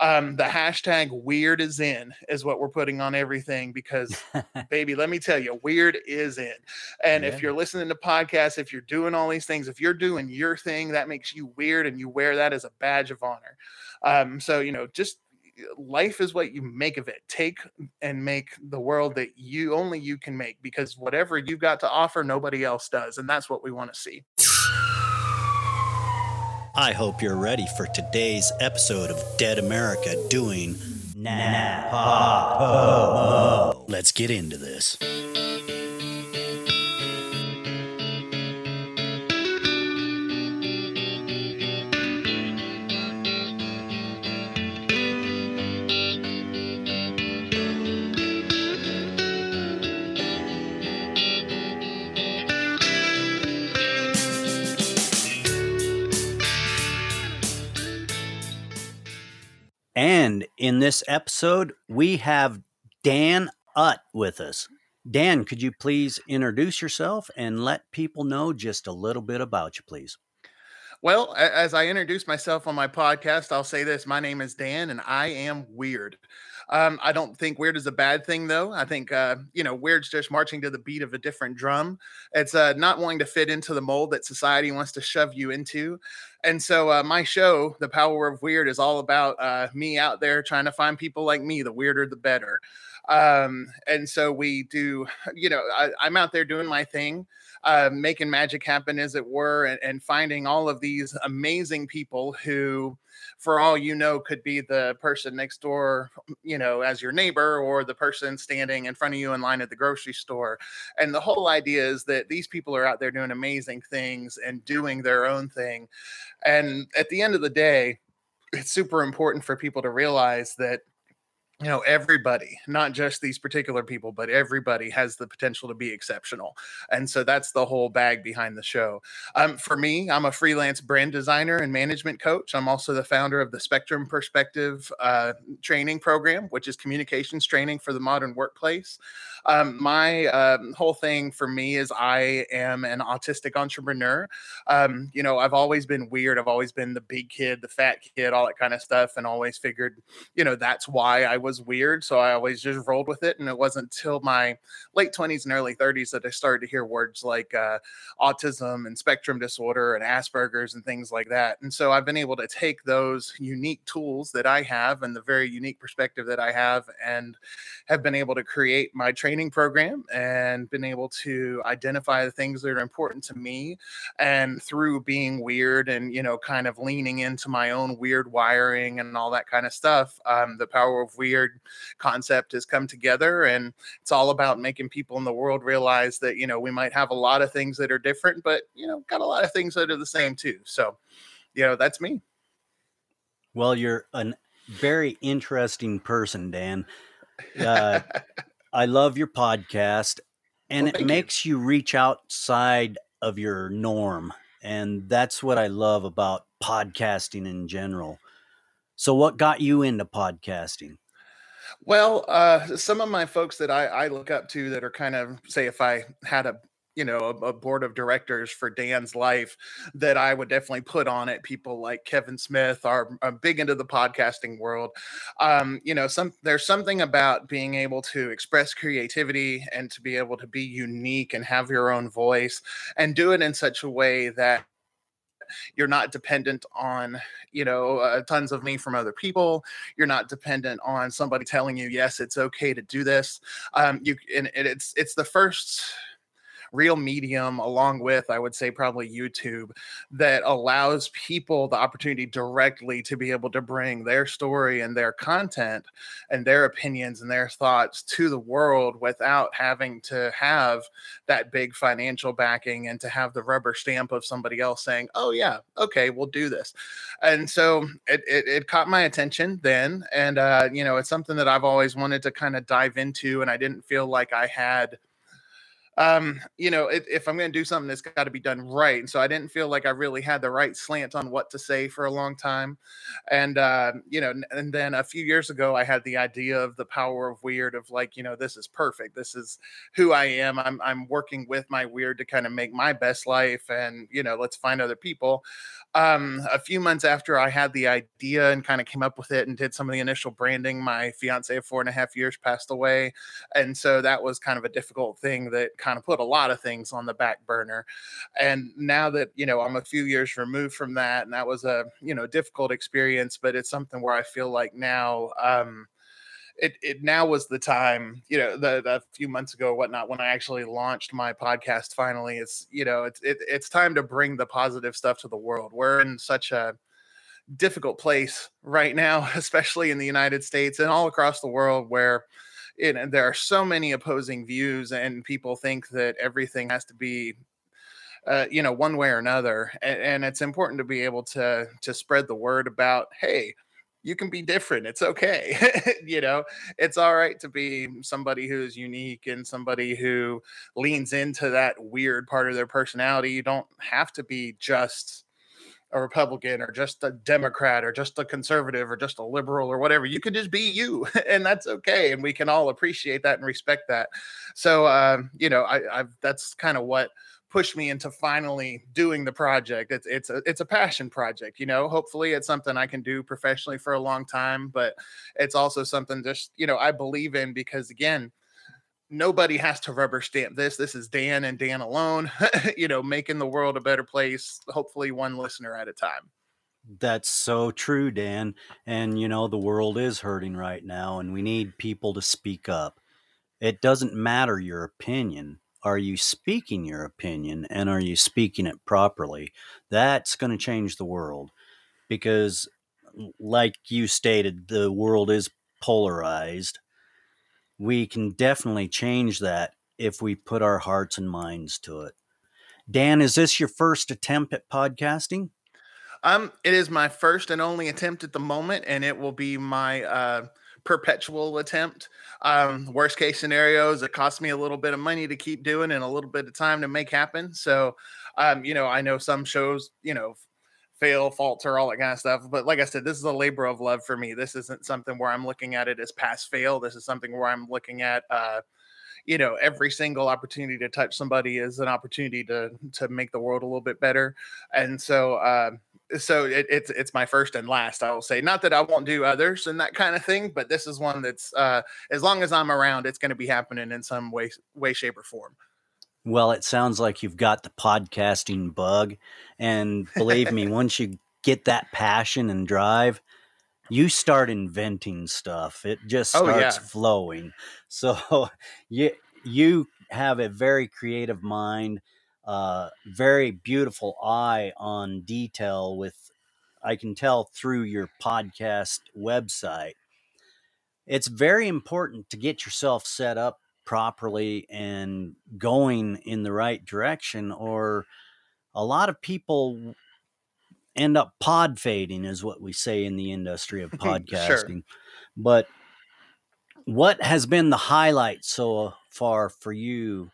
um, the hashtag weird is in is what we're putting on everything because baby let me tell you weird is in. And yeah. if you're listening to podcasts if you're doing all these things if you're doing your thing that makes you weird and you wear that as a badge of honor. Um, so you know just life is what you make of it. Take and make the world that you only you can make because whatever you've got to offer nobody else does and that's what we want to see I hope you're ready for today's episode of Dead America doing Napa. Let's get into this. This episode, we have Dan Utt with us. Dan, could you please introduce yourself and let people know just a little bit about you, please? Well, as I introduce myself on my podcast, I'll say this My name is Dan, and I am weird. Um, I don't think weird is a bad thing, though. I think, uh, you know, weird's just marching to the beat of a different drum. It's uh, not wanting to fit into the mold that society wants to shove you into. And so, uh, my show, The Power of Weird, is all about uh, me out there trying to find people like me. The weirder, the better. Um, and so, we do, you know, I, I'm out there doing my thing uh, making magic happen, as it were, and, and finding all of these amazing people who, for all you know, could be the person next door, you know, as your neighbor or the person standing in front of you in line at the grocery store. And the whole idea is that these people are out there doing amazing things and doing their own thing. And at the end of the day, it's super important for people to realize that you know everybody not just these particular people but everybody has the potential to be exceptional and so that's the whole bag behind the show. Um, for me i'm a freelance brand designer and management coach. I'm also the founder of the spectrum perspective uh, training program which is communications training for the modern workplace. Um, my um, whole thing for me is i am an autistic entrepreneur. Um, you know i've always been weird. I've always been the big kid the fat kid all that kind of stuff and always figured you know that's why i was weird. So I always just rolled with it. And it wasn't until my late 20s and early 30s that I started to hear words like uh, autism and spectrum disorder and Asperger's and things like that. And so I've been able to take those unique tools that I have and the very unique perspective that I have and have been able to create my training program and been able to identify the things that are important to me. And through being weird and, you know, kind of leaning into my own weird wiring and all that kind of stuff, um, the power of weird weird concept has come together and it's all about making people in the world realize that you know we might have a lot of things that are different but you know got a lot of things that are the same too. So you know that's me. Well you're a very interesting person dan. Uh, i love your podcast and well, it makes you. you reach outside of your norm and that's what i love about podcasting in general. So what got you into podcasting well, uh, some of my folks that I, I look up to that are kind of say if I had a you know a, a, board of directors for dan's life that i would definitely put on it people like kevin smith are, are big into the podcasting world. Um, you know some there's something about being able to express creativity and to be able to be unique and have your own voice and do it in such a way that you're not dependent on you know uh, tons of me from other people. You're not dependent on somebody telling you yes it's okay to do this. Um, you and it's it's the first real medium along with i would say probably youtube that allows people the opportunity directly to be able to bring their story and their content and their opinions and their thoughts to the world without having to have that big financial backing and to have the rubber stamp of somebody else saying oh yeah okay we'll do this. And so it, it, it caught my attention then and uh, you know it's something that i've always wanted to kind of dive into and i didn't feel like i had um, you know, if, if I'm going to do something, it's got to be done right. And so I didn't feel like I really had the right slant on what to say for a long time. And, uh, you know, and then a few years ago, I had the idea of the power of weird of like, you know, this is perfect. This is who I am. I'm, I'm working with my weird to kind of make my best life. And, you know, let's find other people. Um, a few months after I had the idea and kind of came up with it and did some of the initial branding, my fiance of four and a half years passed away. And so that was kind of a difficult thing that kind of put a lot of things on the back burner. And now that, you know, I'm a few years removed from that, and that was a, you know, difficult experience, but it's something where I feel like now, um, it, it now was the time, you know, the, the few months ago whatnot, when I actually launched my podcast finally, it's, you know, it's, it, it's time to bring the positive stuff to the world. We're in such a, difficult place right now, especially in the United States and all across the world, where it, there are so many opposing views, and people think that everything has to be, uh, you know, one way or another. And, and it's important to be able to to spread the word about, hey, you can be different. It's okay. you know, it's all right to be somebody who's unique and somebody who leans into that weird part of their personality. You don't have to be just a Republican or just a Democrat or just a conservative or just a liberal or whatever. You can just be you, and that's okay. And we can all appreciate that and respect that. So, uh, you know, I, I've that's kind of what pushed me into finally doing the project. It's it's a it's a passion project, you know. Hopefully, it's something I can do professionally for a long time, but it's also something just you know I believe in because again nobody has to rubber stamp this. This is Dan and Dan alone, you know, making the world a better place, hopefully one listener at a time. That's so true, Dan. And, you know, the world is hurting right now, and we need people to speak up. It doesn't matter your opinion. Are you speaking your opinion and are you speaking it properly? That's going to change the world because, like you stated, the world is polarized we can definitely change that if we put our hearts and minds to it. Dan, is this your first attempt at podcasting? Um, it is my first and only attempt at the moment, and it will be my uh, perpetual attempt. Um, worst case scenarios, it costs me a little bit of money to keep doing and a little bit of time to make happen. So, um, you know, I know some shows, you know, fail, falter, all that kind of stuff. But like I said, this is a labor of love for me. This isn't something where I'm looking at it as pass fail. This is something where I'm looking at uh, you know every single opportunity to touch somebody is an opportunity to to make the world a little bit better and so uh, so it, it's it's my first and last i will say not that i won't do others and that kind of thing but this is one that's uh, as long as i'm around it's going to be happening in some way way shape or form well, it sounds like you've got the podcasting bug. And believe me, once you get that passion and drive, you start inventing stuff. It just starts oh, yeah. flowing. So you you have a very creative mind, uh, very beautiful eye on detail with I can tell through your podcast website. It's very important to get yourself set up properly and going in the right direction or a lot of people end up pod fading is what we say in the industry of podcasting sure. but what has been the highlight so far for you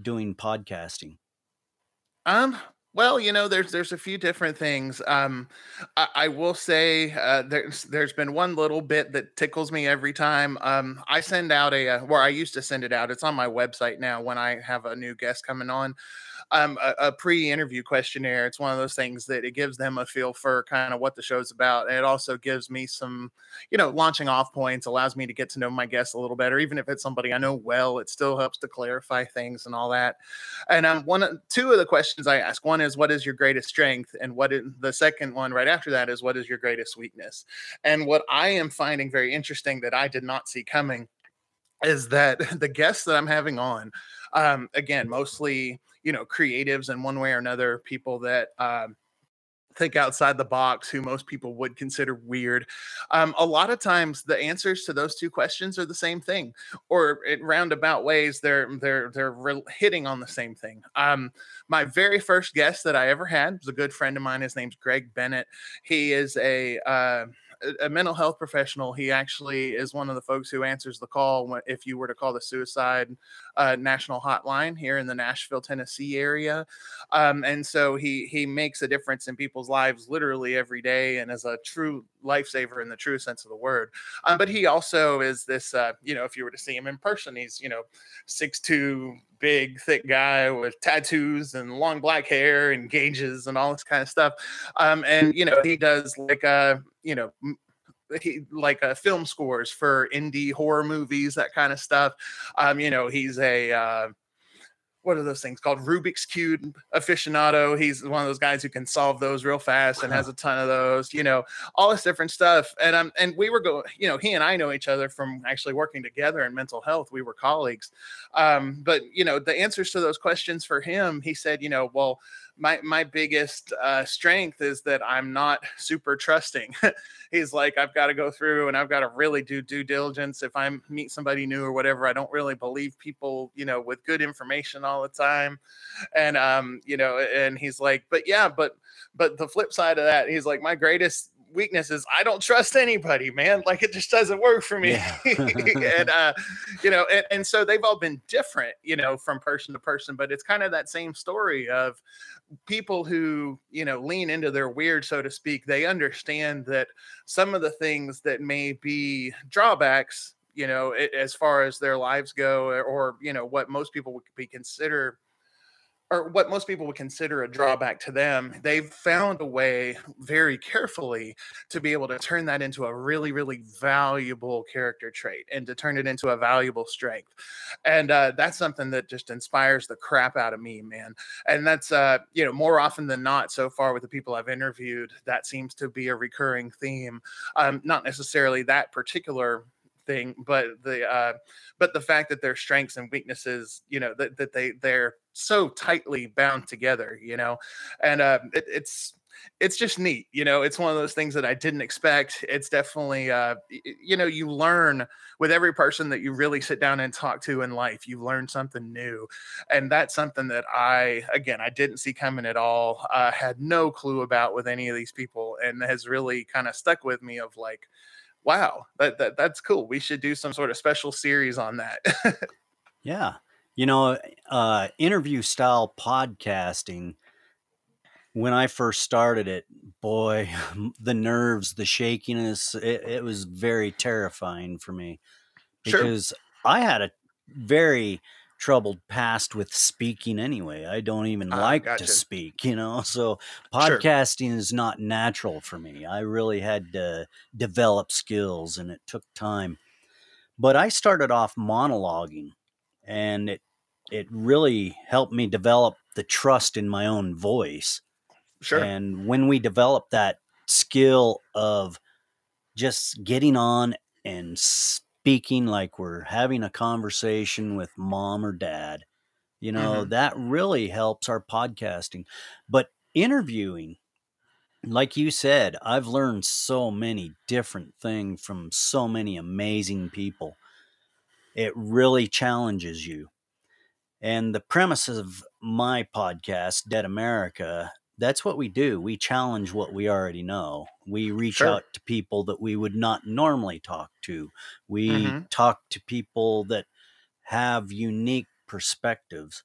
doing podcasting um well, you know, there's there's a few different things. Um, I, I will say uh, there's there's been one little bit that tickles me every time. Um, I send out a, uh, where I used to send it out. It's on my website now when I have a new guest coming on um, a, a, pre-interview questionnaire. It's one of those things that it gives them a feel for kind of what the show's about, and it also gives me some, you know, launching off points. Allows me to get to know my guests a little better, even if it's somebody I know well. It still helps to clarify things and all that. And um, one, two of the questions I ask. One is, "What is your greatest strength?" and what is, the second one right after that is, "What is your greatest weakness?" And what I am finding very interesting that I did not see coming is that the guests that I'm having on, um, again, mostly you know creatives in one way or another people that um, think outside the box who most people would consider weird. Um, a lot of times the answers to those two questions are the same thing or in roundabout ways they're they're they're re- hitting on the same thing. Um, my very first guest that i ever had was a good friend of mine his name's greg bennett. He is a uh, a mental health professional. He actually is one of the folks who answers the call if you were to call the suicide uh, national hotline here in the Nashville, Tennessee area. Um, and so he he makes a difference in people's lives literally every day, and is a true lifesaver in the true sense of the word. Um, but he also is this, uh, you know, if you were to see him in person, he's you know six two big, thick guy with tattoos and long black hair and gauges and all this kind of stuff. Um, and you know, he does like uh, you know, he like uh, film scores for indie horror movies, that kind of stuff. Um, you know, he's a uh, what are those things called Rubik's cube aficionado. He's one of those guys who can solve those real fast and has a ton of those. You know, all this different stuff. And um, and we were going. You know, he and I know each other from actually working together in mental health. We were colleagues. Um, but you know, the answers to those questions for him, he said, you know, well, my my biggest uh, strength is that I'm not super trusting. He's like, I've got to go through and I've got to really do due diligence. If I meet somebody new or whatever, I don't really believe people, you know, with good information all the time. And um, you know, and he's like, but yeah, but but the flip side of that, he's like, my greatest weakness is I don't trust anybody, man. Like it just doesn't work for me. Yeah. and uh, you know, and, and so they've all been different, you know, from person to person, but it's kind of that same story of people who, you know, lean into their weird, so to speak, they understand that some of the things that may be drawbacks, you know, as far as their lives go, or, or you know, what most people would be consider or what most people would consider a drawback to them, they've found a way very carefully to be able to turn that into a really, really valuable character trait and to turn it into a valuable strength. And uh, that's something that just inspires the crap out of me, man. And that's, uh, you know, more often than not, so far with the people I've interviewed, that seems to be a recurring theme. Um, not necessarily that particular thing but the uh but the fact that their strengths and weaknesses you know that, that they they're so tightly bound together you know and uh it, it's it's just neat you know it's one of those things that i didn't expect it's definitely uh you know you learn with every person that you really sit down and talk to in life you learn something new and that's something that i again i didn't see coming at all uh had no clue about with any of these people and has really kind of stuck with me of like wow, that, that that's cool. We should do some sort of special series on that. yeah. You know, uh, interview style podcasting, when I first started it, boy, the nerves, the shakiness, it, it was very terrifying for me because sure. I had a very troubled past with speaking anyway. I don't even uh, like gotcha. to speak, you know. So podcasting sure. is not natural for me. I really had to develop skills and it took time. But I started off monologuing and it it really helped me develop the trust in my own voice. Sure. And when we develop that skill of just getting on and speaking like we're having a conversation with mom or dad. You know, mm-hmm. that really helps our podcasting. But interviewing, like you said, I've learned so many different things from so many amazing people. It really challenges you. And the premise of my podcast, Dead America, that's what we do. We challenge what we already know. We reach sure. out to people that we would not normally talk to. We mm-hmm. talk to people that have unique perspectives.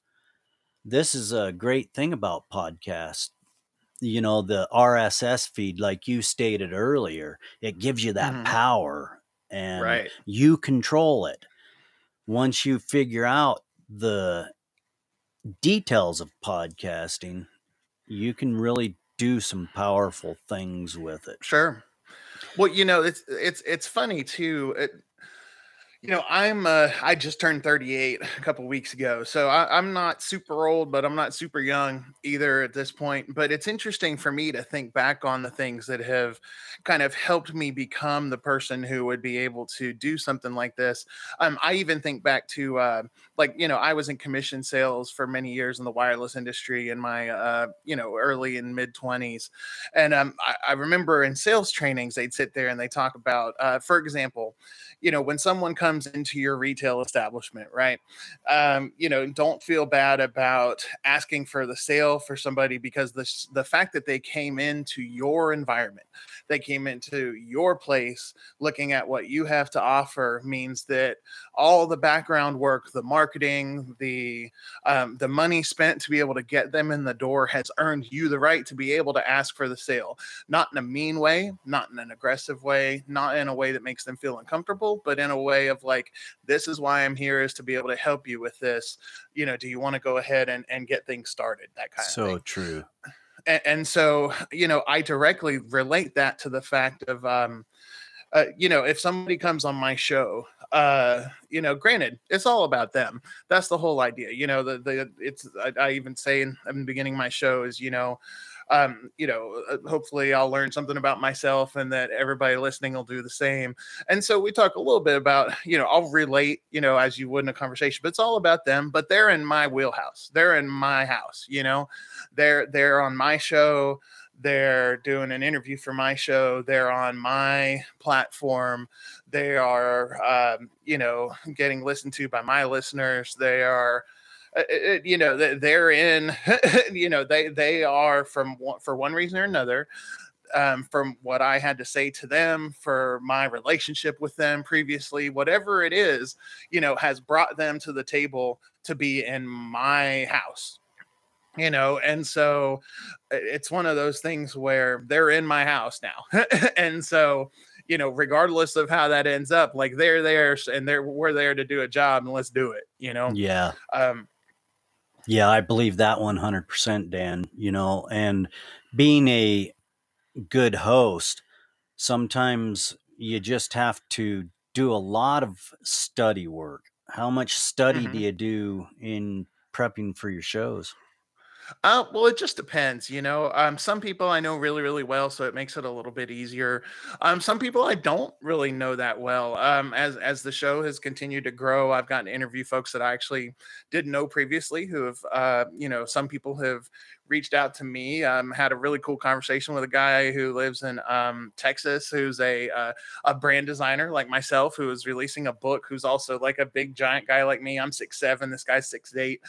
This is a great thing about podcasts. You know, the RSS feed, like you stated earlier, it gives you that mm-hmm. power and right. you control it. Once you figure out the details of podcasting, you can really do some powerful things with it. Sure. Well, you know, it's it's it's funny too. It, you know, I'm uh, I just turned 38 a couple weeks ago, so I, I'm not super old, but I'm not super young either at this point. But it's interesting for me to think back on the things that have kind of helped me become the person who would be able to do something like this. Um, I even think back to uh, like you know I was in commission sales for many years in the wireless industry in my uh, you know early and mid 20s, and um, I, I remember in sales trainings they'd sit there and they talk about, uh, for example, you know when someone comes into your retail establishment, right? Um, you know, don't feel bad about asking for the sale for somebody because the the fact that they came into your environment, they came into your place, looking at what you have to offer, means that all the background work, the marketing, the um, the money spent to be able to get them in the door has earned you the right to be able to ask for the sale, not in a mean way, not in an aggressive way, not in a way that makes them feel uncomfortable, but in a way of like, this is why I'm here is to be able to help you with this. You know, do you want to go ahead and, and get things started? That kind so of thing. So true. And, and, so, you know, I directly relate that to the fact of, um, uh, you know, if somebody comes on my show, uh, you know, granted, it's all about them. That's the whole idea. You know, the the it's I, I even say in, in the beginning of my show is, you know, um, you know, uh, hopefully I'll learn something about myself and that everybody listening will do the same. And so we talk a little bit about, you know, I'll relate, you know, as you would in a conversation, but it's all about them. But they're in my wheelhouse. They're in my house, you know, they're they're on my show they're doing an interview for my show they're on my platform they are um, you know getting listened to by my listeners they are uh, uh, uh, you know they're in you know they they are from one, for one reason or another um, from what I had to say to them for my relationship with them previously, whatever it is, you know, has brought them to the table to be in my house, you know, and so it's one of those things where they're in my house now, and so you know, regardless of how that ends up, like they're there and they're we're there to do a job and let's do it, you know. Yeah. Um, yeah, I believe that 100%, Dan, you know, and being a good host, sometimes you just have to do a lot of study work. How much study mm-hmm. do you do in prepping for your shows? Uh, well, it just depends, you know. Um, some people I know really, really well, so it makes it a little bit easier. Um, some people I don't really know that well. Um, as as the show has continued to grow, I've gotten to interview folks that I actually didn't know previously, who have, uh, you know, some people have reached out to me. Um, had a really cool conversation with a guy who lives in um, Texas, who's a uh, a brand designer like myself, who is releasing a book. Who's also like a big giant guy like me. I'm six seven. This guy's six eight.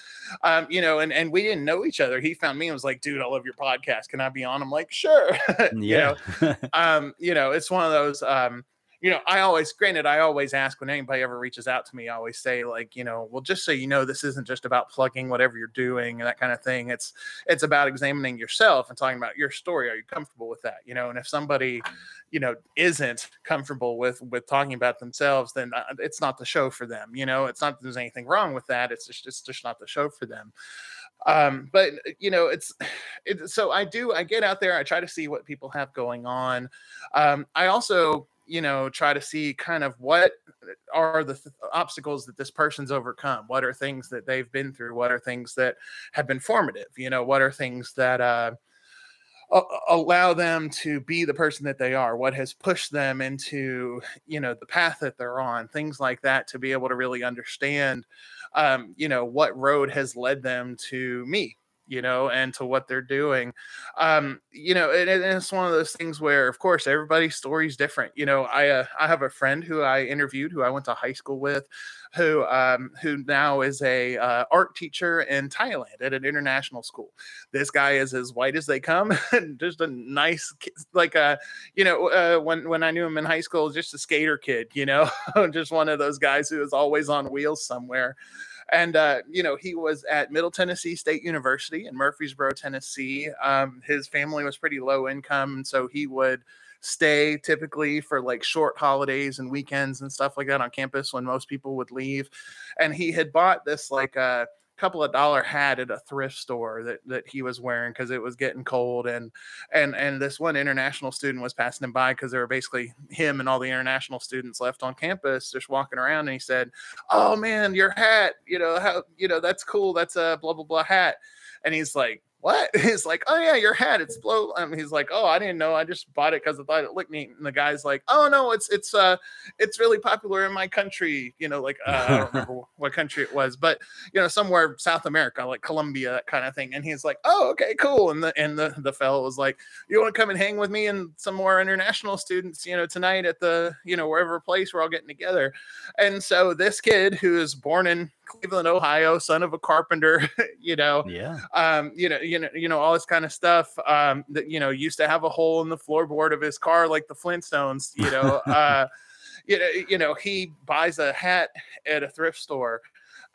Um, you know, and and we didn't know each other. He found me and was like, "Dude, I love your podcast. Can I be on?" I'm like, "Sure." yeah. you know, um, you know, it's one of those. Um, you know, I always, granted, I always ask when anybody ever reaches out to me, I always say, like, you know, well, just so you know, this isn't just about plugging whatever you're doing and that kind of thing. It's, it's about examining yourself and talking about your story. Are you comfortable with that? You know, and if somebody, you know, isn't comfortable with, with talking about themselves, then uh, it's not the show for them. You know, it's not that there's anything wrong with that. It's just, it's just not the show for them um but you know it's it, so i do i get out there i try to see what people have going on um i also you know try to see kind of what are the th- obstacles that this person's overcome? What are things that they've been through? What are things that have been formative? You know what are things that uh allow them to be the person that they are? What has pushed them into you know the path that they're on? Things like that to be able to really understand um, you know what road has led them to me you know, and to what they're doing. Um, you know, and, and, it's one of those things where, of course, everybody's story is different. You know, I uh, I have a friend who I interviewed, who I went to high school with, who um, who now is a uh, art teacher in Thailand at an international school. This guy is as white as they come, and just a nice, like a, uh, you know, uh, when when I knew him in high school, just a skater kid, you know, just one of those guys who is always on wheels somewhere. And, uh, you know, he was at Middle Tennessee State University in Murfreesboro, Tennessee. Um, his family was pretty low income. And so he would stay typically for like short holidays and weekends and stuff like that on campus when most people would leave. And he had bought this like, uh, couple of dollar hat at a thrift store that that he was wearing because it was getting cold and and and this one international student was passing him by because there were basically him and all the international students left on campus just walking around and he said oh man your hat you know how you know that's cool that's a blah blah blah hat. And he's like what? He's like, oh yeah, your hat, it's blow. Um, he's like, oh, I didn't know. I just bought it because I thought it looked neat. And the guy's like, oh no, it's it's uh it's really popular in my country. You know, like uh, I don't remember what country it was, but you know, somewhere South America, like Colombia, that kind of thing. And he's like, oh, okay, cool. And the and the the fellow was like, you want to come and hang with me and some more international students, you know, tonight at the you know wherever place we're all getting together. And so this kid who is born in Cleveland, Ohio, son of a carpenter, you know, yeah, um, you know, you know, you know, all this kind of stuff. Um, that you know, used to have a hole in the floorboard of his car like the Flintstones. You know, uh, you know, you know, he buys a hat at a thrift store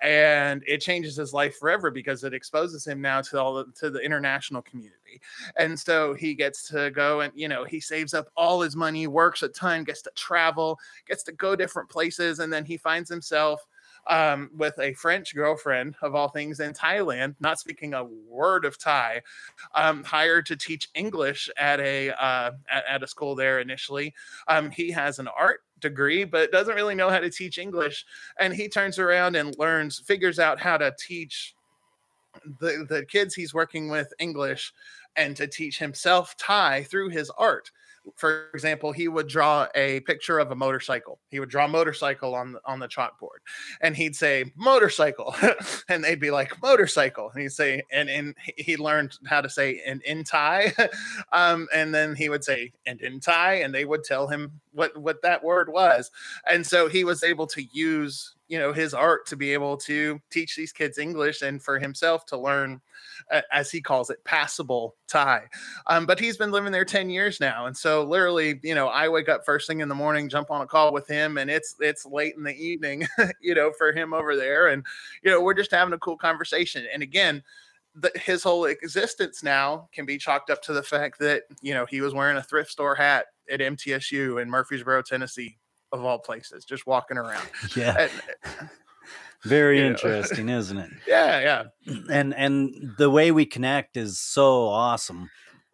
and it changes his life forever because it exposes him now to all the, to the international community and so he gets to go and you know he saves up all his money works a ton gets to travel gets to go different places and then he finds himself um, with a French girlfriend of all things in Thailand, not speaking a word of Thai, um, hired to teach English at a uh, at, at, a school there initially. Um, he has an art degree, but doesn't really know how to teach English, and he turns around and learns, figures out how to teach the the kids he's working with English and to teach himself Thai through his art for example, he would draw a picture of a motorcycle. He would draw motorcycle on the, on the chalkboard, and he'd say motorcycle, and they'd be like motorcycle, and he'd say, and and he learned how to say and in Thai, um, and then he would say and in Thai, and they would tell him what what that word was, and so he was able to use you know his art to be able to teach these kids English and for himself to learn as he calls it, passable Thai. Um, but he's been living there 10 years now. And so literally, you know, I wake up first thing in the morning, jump on a call with him, and it's it's late in the evening, you know, for him over there. And, you know, we're just having a cool conversation. And again, the, his whole existence now can be chalked up to the fact that, you know, he was wearing a thrift store hat at MTSU in Murfreesboro, Tennessee, of all places, just walking around. Yeah. And, very interesting, isn't it? Yeah, yeah. And and the way we connect is so awesome.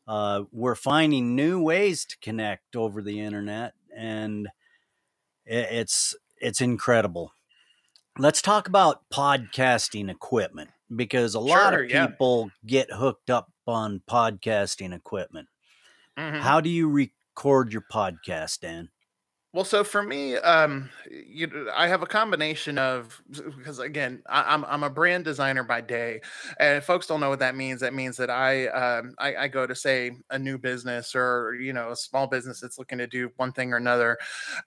Uh, we're finding new ways to connect over the internet, and it's it's incredible. Let's talk about podcasting equipment because a lot of people yeah. get hooked up on podcasting equipment. Mm-hmm. How do you record your podcast, Dan? Well, so for me, um, you, I have a combination of because again, I, am I'm, I'm a brand designer by day, and folks don't know what that means, that means that I, um, I I go to say a new business or you know a small business that's looking to do one thing or another,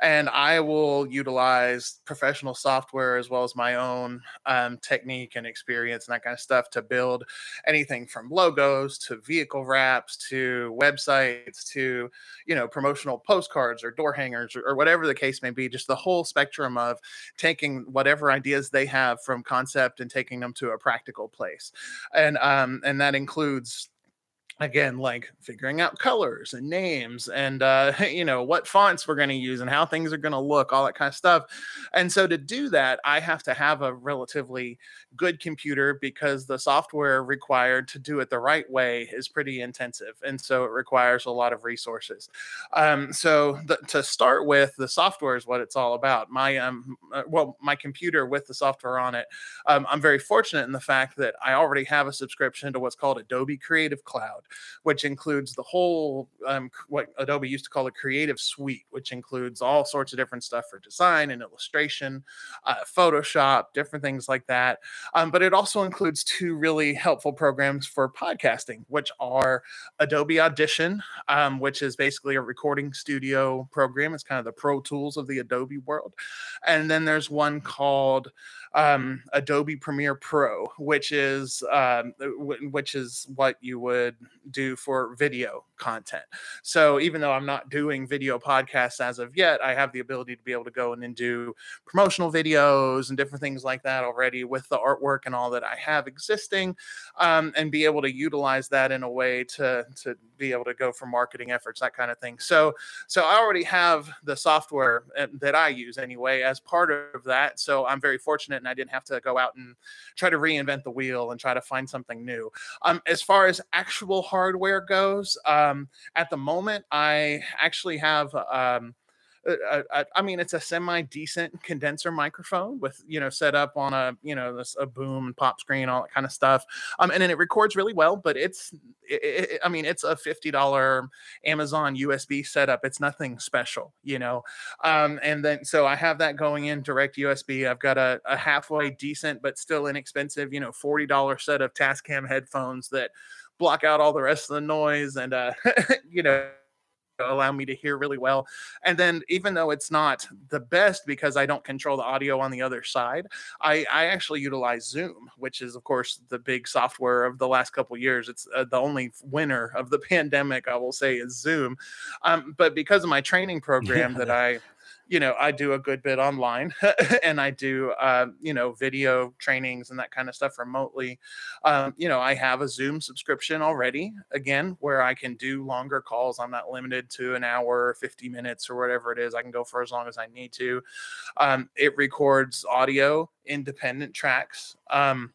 and I will utilize professional software as well as my own um, technique and experience and that kind of stuff to build anything from logos to vehicle wraps to websites to you know promotional postcards or door hangers or, or whatever the case may be, just the whole spectrum of taking whatever ideas they have from concept and taking them to a practical place. And um, and that includes again like figuring out colors and names and uh you know what fonts we're going to use and how things are going to look all that kind of stuff. And so to do that i have to have a relatively good computer because the software required to do it the right way is pretty intensive and so it requires a lot of resources. Um so the, to start with the software is what it's all about. My um uh, well my computer with the software on it. Um, i'm very fortunate in the fact that i already have a subscription to what's called adobe creative cloud which includes the whole um, what Adobe used to call a creative suite, which includes all sorts of different stuff for design and illustration, uh, Photoshop, different things like that. Um, but it also includes two really helpful programs for podcasting, which are Adobe Audition, um, which is basically a recording studio program. It's kind of the Pro Tools of the Adobe world. And then there's one called um, Adobe Premiere Pro, which is um, w- which is what you would do for video content. So even though I'm not doing video podcasts as of yet, I have the ability to be able to go in and do promotional videos and different things like that already with the artwork and all that I have existing, um, and be able to utilize that in a way to to be able to go for marketing efforts, that kind of thing. So so I already have the software uh, that I use anyway as part of that. So I'm very fortunate and I didn't have to go out and try to reinvent the wheel and try to find something new. Um, as far as actual hardware goes, um, at the moment, I actually have um, uh, uh, I mean, it's a semi decent condenser microphone with you know set up on a you know this a boom and pop screen, all that kind of stuff. Um, and then it records really well, but it's it, it, I mean, it's a fifty dollar Amazon USB setup. It's nothing special, you know. Um, and then so I have that going in direct USB. I've got a, a halfway decent but still inexpensive, you know, forty dollar set of Tascam headphones that block out all the rest of the noise and uh, you know allow me to hear really well. And then even though it's not the best because I don't control the audio on the other side, I, I actually utilize Zoom, which is of course the big software of the last couple years. It's uh, the only winner of the pandemic, I will say, is Zoom. Um, but because of my training program yeah. that I you know, I do a good bit online and I do, uh, you know, video trainings and that kind of stuff remotely. Um, you know, I have a Zoom subscription already, again, where I can do longer calls. I'm not limited to an hour, 50 minutes, or whatever it is. I can go for as long as I need to. Um, it records audio, independent tracks. Um,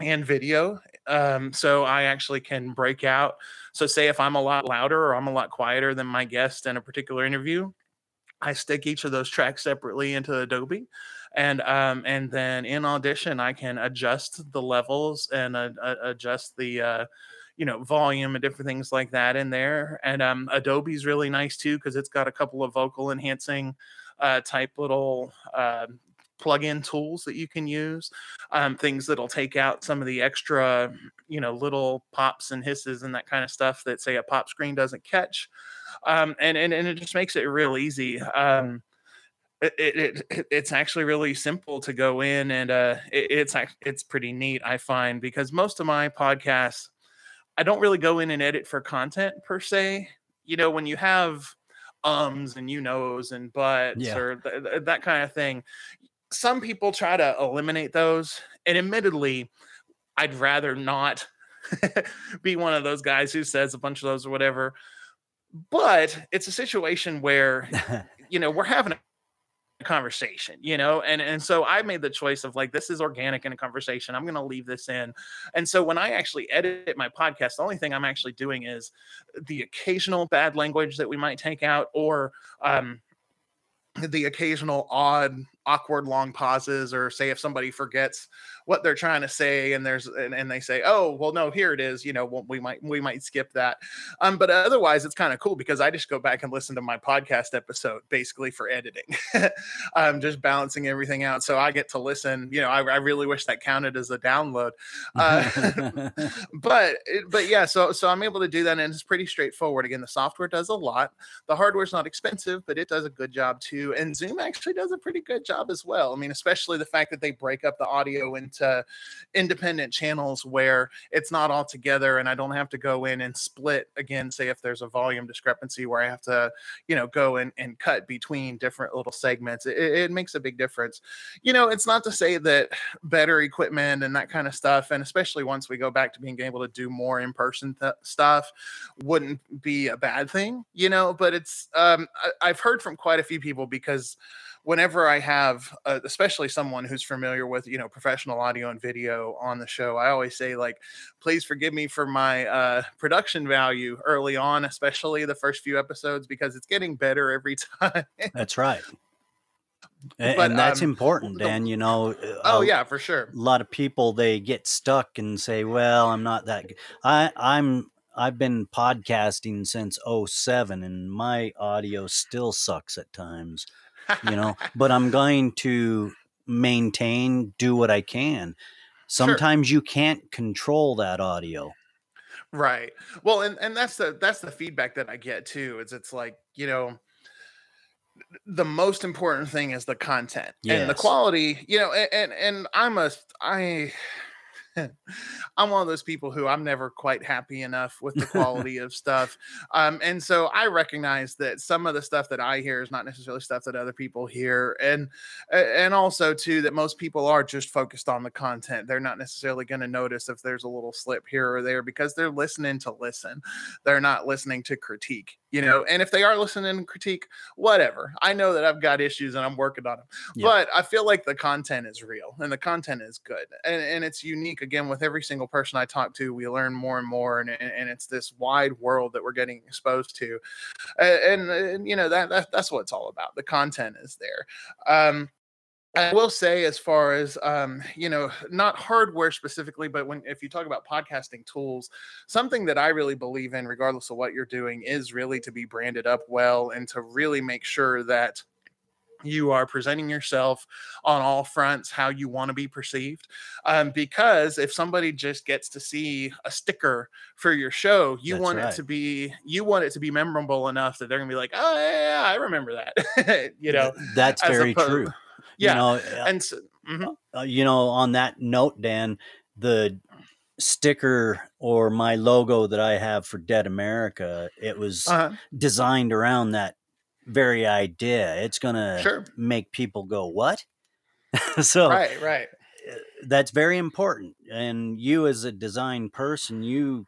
and video. Um, so I actually can break out. So, say if I'm a lot louder or I'm a lot quieter than my guest in a particular interview, I stick each of those tracks separately into Adobe, and um, and then in Audition I can adjust the levels and uh, adjust the uh, you know volume and different things like that in there. And um, Adobe's really nice too because it's got a couple of vocal enhancing uh, type little uh, plug-in tools that you can use um, things that'll take out some of the extra you know little pops and hisses and that kind of stuff that say a pop screen doesn't catch um, and, and and it just makes it real easy. Um, it, it, it, it's actually really simple to go in and uh, it, it's it's pretty neat I find because most of my podcasts I don't really go in and edit for content per se. You know, when you have ums and you knows and buts yeah. or th- th- that kind of thing, some people try to eliminate those. And admittedly, I'd rather not be one of those guys who says a bunch of those or whatever but it's a situation where you know we're having a conversation you know and and so i made the choice of like this is organic in a conversation i'm going to leave this in and so when i actually edit my podcast the only thing i'm actually doing is the occasional bad language that we might take out or um the occasional odd awkward long pauses or say if somebody forgets what they're trying to say and there's and, and they say oh well no here it is you know well, we might we might skip that. Um but otherwise it's kind of cool because i just go back and listen to my podcast episode basically for editing i'm just balancing everything out. So i get to listen you know i, I really wish that counted as a download uh, but but yeah so so i'm able to do that and it's pretty straightforward. Again the software does a lot. The hardware's not expensive but it does a good job too. And zoom actually does a pretty good job job as well. I mean, especially the fact that they break up the audio into independent channels where it's not all together and I don't have to go in and split again, say if there's a volume discrepancy where I have to, you know, go in and cut between different little segments. It, it makes a big difference. You know, it's not to say that better equipment and that kind of stuff, and especially once we go back to being able to do more in person th- stuff, wouldn't be a bad thing, you know, but it's, um, I, I've heard from quite a few people because whenever I have, uh, especially someone who's familiar with, you know, professional audio and video on the show, I always say, like, please forgive me for my uh, production value early on, especially the first few episodes, because it's getting better every time. That's right. And, but, and that's um, important, Dan. You know. Uh, oh yeah, for sure. A lot of people they get stuck and say, "Well, I'm not that." Good. I I'm I've been podcasting since 07 and my audio still sucks at times you know, but I'm going to maintain, do what I can. Sometimes sure. you can't control that audio. Right. Well, and, and that's the that's the feedback that I get too. Is it's like, you know, the most important thing is the content yes. and the quality, you know, and, and and I'm a I I'm one of those people who I'm never quite happy enough with the quality of stuff. Um, and so I recognize that some of the stuff that I hear is not necessarily stuff that other people hear. And and also too that most people are just focused on the content. They're not necessarily going to notice if there's a little slip here or there because they're listening to listen. They're not listening to critique you know and if they are listening to critique whatever i know that i've got issues and i'm working on them yeah. but i feel like the content is real and the content is good and, and it's unique again with every single person I talk to, we learn more and more, and, and it's this wide world that we're getting exposed to, and, and you know that, that that's what it's all about. The content is there. Um, I will say, as far as um, you know, not hardware specifically, but when if you talk about podcasting tools, something that I really believe in, regardless of what you're doing, is really to be branded up well and to really make sure that you are presenting yourself on all fronts how you want to be perceived um, because if somebody just gets to see a sticker for your show you That's want right. it to be you want it to be memorable enough that they're gonna be like oh yeah, i remember that you know that's very true yeah you know, uh, and so, mm-hmm. Uh, you know on that note dan the sticker or my logo that i have for dead america it was uh-huh. designed around that very idea. It's going to sure. make people go, "What?" so Right, right. Eh, that's very important. And you as a design person, you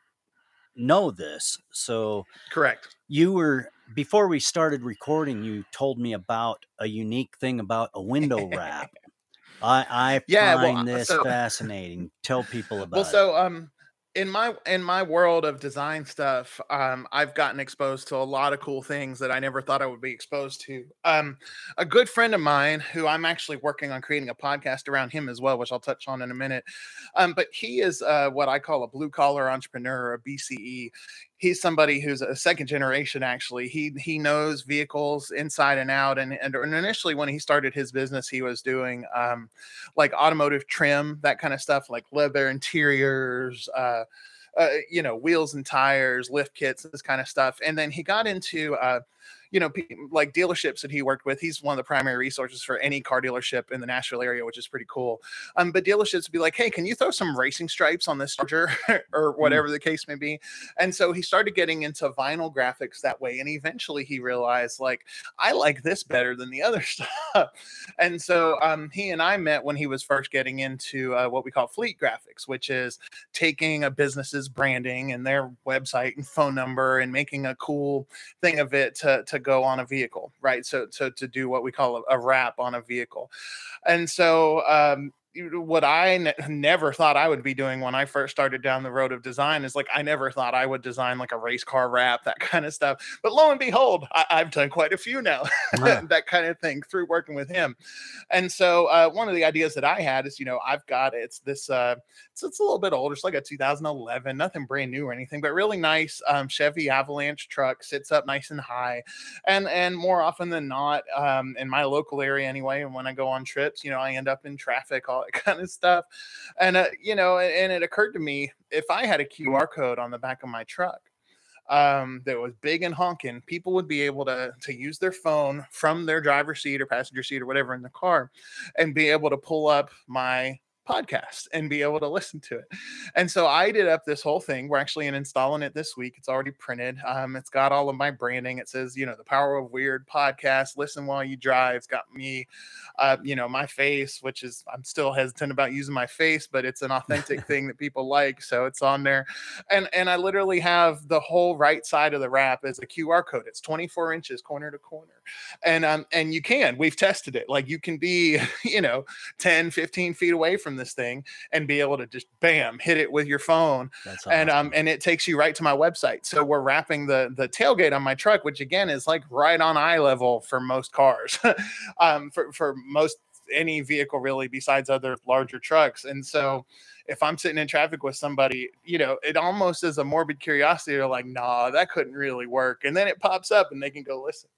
know this. So Correct. You were before we started recording, you told me about a unique thing about a window wrap. I I yeah, find well, this so, fascinating. Tell people about well, it. so um in my in my world of design stuff um, i've gotten exposed to a lot of cool things that i never thought i would be exposed to um, a good friend of mine who i'm actually working on creating a podcast around him as well which i'll touch on in a minute um, but he is uh, what i call a blue collar entrepreneur a bce he's somebody who's a second generation actually. He he knows vehicles inside and out and and, initially when he started his business he was doing um, like automotive trim that kind of stuff like leather interiors uh, uh, you know wheels and tires lift kits this kind of stuff. And then he got into uh, you know, like dealerships that he worked with, he's one of the primary resources for any car dealership in the Nashville area, which is pretty cool. Um, but dealerships would be like, hey, can you throw some racing stripes on this Charger or mm. whatever mm. the case may be? And so he started getting into vinyl graphics that way. And eventually he realized, like, I like this better than the other stuff. and so um, he and I met when he was first getting into uh, what we call fleet graphics, which is taking a business's branding and their website and phone number and making a cool thing of it to, to to go on a vehicle, right? So, so to do what we call a, a wrap on a vehicle, and so um, what I n- never thought I would be doing when I first started down the road of design is like I never thought I would design like a race car wrap, that kind of stuff. But lo and behold, I- have done quite a few now, that kind of thing through working with him. And so uh, one of the ideas that I had is, you know, I've got it's this, uh, it's, it's a little bit older, it's like a 2011, nothing brand new or anything, but really nice um, Chevy Avalanche truck, sits up nice and high, and and more often than not, um, in my local area anyway, and when I go on trips, you know, I end up in traffic all that kind of stuff. And, uh, you know, and, and it occurred to me if I had a QR code on the back of my truck, um, that was big and honking, people would be able to to use their phone from their driver's seat or passenger seat or whatever in the car, and be able to pull up my podcast and be able to listen to it. And so I did up this whole thing. We're actually installing it this week. It's already printed. Um, it's got all of my branding. It says, you know, the power of weird podcast. Listen while you drive. It's got me, uh, you know, my face, which is I'm still hesitant about using my face, but it's an authentic thing that people like, so it's on there. And and I literally have the whole right side of the wrap as a QR code. It's 24 inches corner to corner, and um and you can. We've tested it. Like you can be, you know, 10, 15 feet away from this thing and be able to just bam hit it with your phone awesome. and um and it takes you right to my website so we're wrapping the the tailgate on my truck which again is like right on eye level for most cars um for for most any vehicle really besides other larger trucks and so if I'm sitting in traffic with somebody, you know, it almost is a morbid curiosity. They're like, nah, that couldn't really work. And then it pops up and they can go listen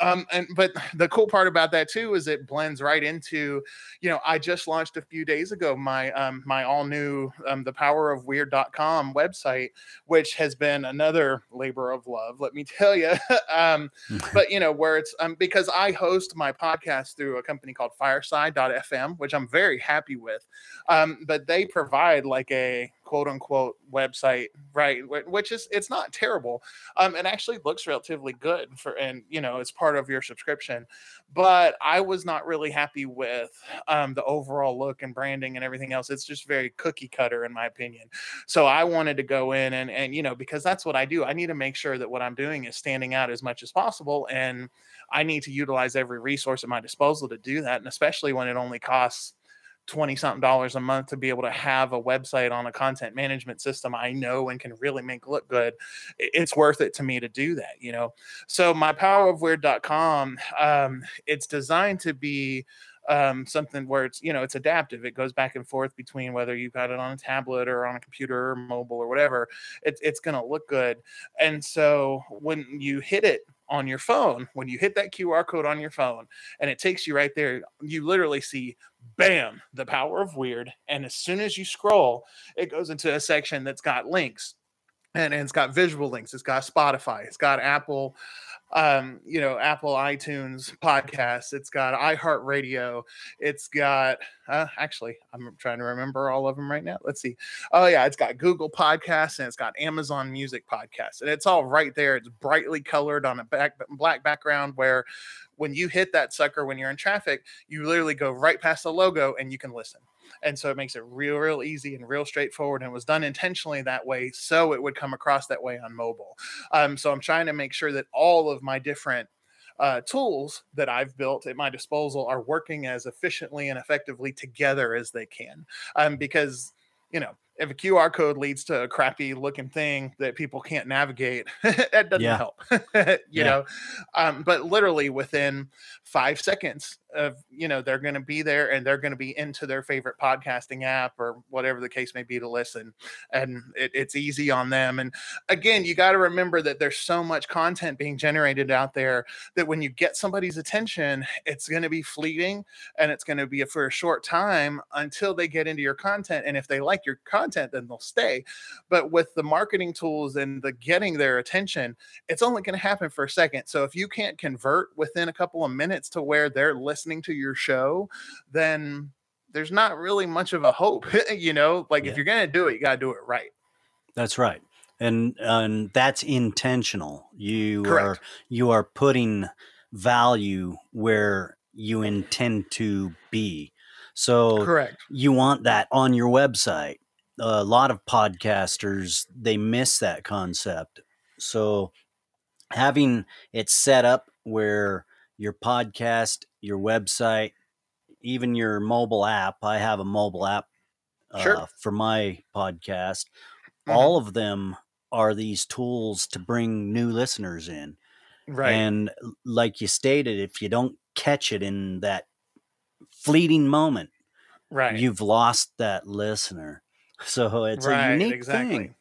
um and but the cool part about that too is it blends right into you know i just launched a few days ago my um my all new um the power of weird.com website which has been another labor of love let me tell you um but you know where it's um because i host my podcast through a company called fireside.fm which i'm very happy with um but they provide like a quote unquote website, right? Which is it's not terrible. Um, it actually looks relatively good for, and you know, it's part of your subscription. But I was not really happy with um, the overall look and branding and everything else. It's just very cookie cutter, in my opinion. So I wanted to go in and and you know, because that's what I do. I need to make sure that what I'm doing is standing out as much as possible, and I need to utilize every resource at my disposal to do that, and especially when it only costs 20 something dollars a month to be able to have a website on a content management system I know and can really make look good, it's worth it to me to do that, you know. So my powerofweird.com, um, it's designed to be um, something where it's you know it's adaptive. It goes back and forth between whether you've got it on a tablet or on a computer or mobile or whatever. It, it's going to look good. And so when you hit it on your phone, when you hit that QR code on your phone and it takes you right there, you literally see bam, the power of weird. And as soon as you scroll, it goes into a section that's got links and, and it's got visual links. It's got Spotify, it's got Apple um, you know, Apple iTunes podcasts. It's got iHeartRadio. It's got, uh, actually, I'm trying to remember all of them right now. Let's see. Oh, yeah, it's got Google Podcasts and it's got Amazon Music Podcasts. And it's all right there. It's brightly colored on a back, black background where when you hit that sucker when you're in traffic, you literally go right past the logo and you can listen and so it makes it real real easy and real straightforward and was done intentionally that way so it would come across that way on mobile um, so i'm trying to make sure that all of my different uh, tools that I've built at my disposal are working as efficiently and effectively together as they can. Um, because, you know, if a QR code leads to a crappy looking thing that people can't navigate, that doesn't yeah. help, you yeah. know. Um, but literally within five seconds of you know they're going to be there and they're going to be into their favorite podcasting app or whatever the case may be to listen, and it, it's easy on them. And again, you got to remember that there's so much content being generated out there that when you get somebody's attention, it's going to be fleeting and it's going to be for a short time until they get into your content. And if they like your content content, then they'll stay. But with the marketing tools and the getting their attention, it's only going to happen for a second. So if you can't convert within a couple of minutes to where they're listening to your show, then there's not really much of a hope. you know, like yeah. if you're going to do it, you got to do it right. That's right. And and that's intentional. You Correct. are you are putting value where you intend to be. So correct. You want that on your website a lot of podcasters they miss that concept. So having it set up where your podcast, your website, even your mobile app, I have a mobile app uh, sure. for my podcast. Mm-hmm. All of them are these tools to bring new listeners in. Right. And like you stated, if you don't catch it in that fleeting moment, right, you've lost that listener. So it's right, a unique exactly. thing.